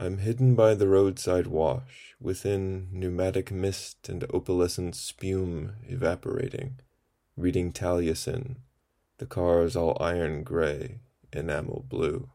I'm hidden by the roadside wash, within pneumatic mist and opalescent spume evaporating, reading Taliesin, the cars all iron gray, enamel blue.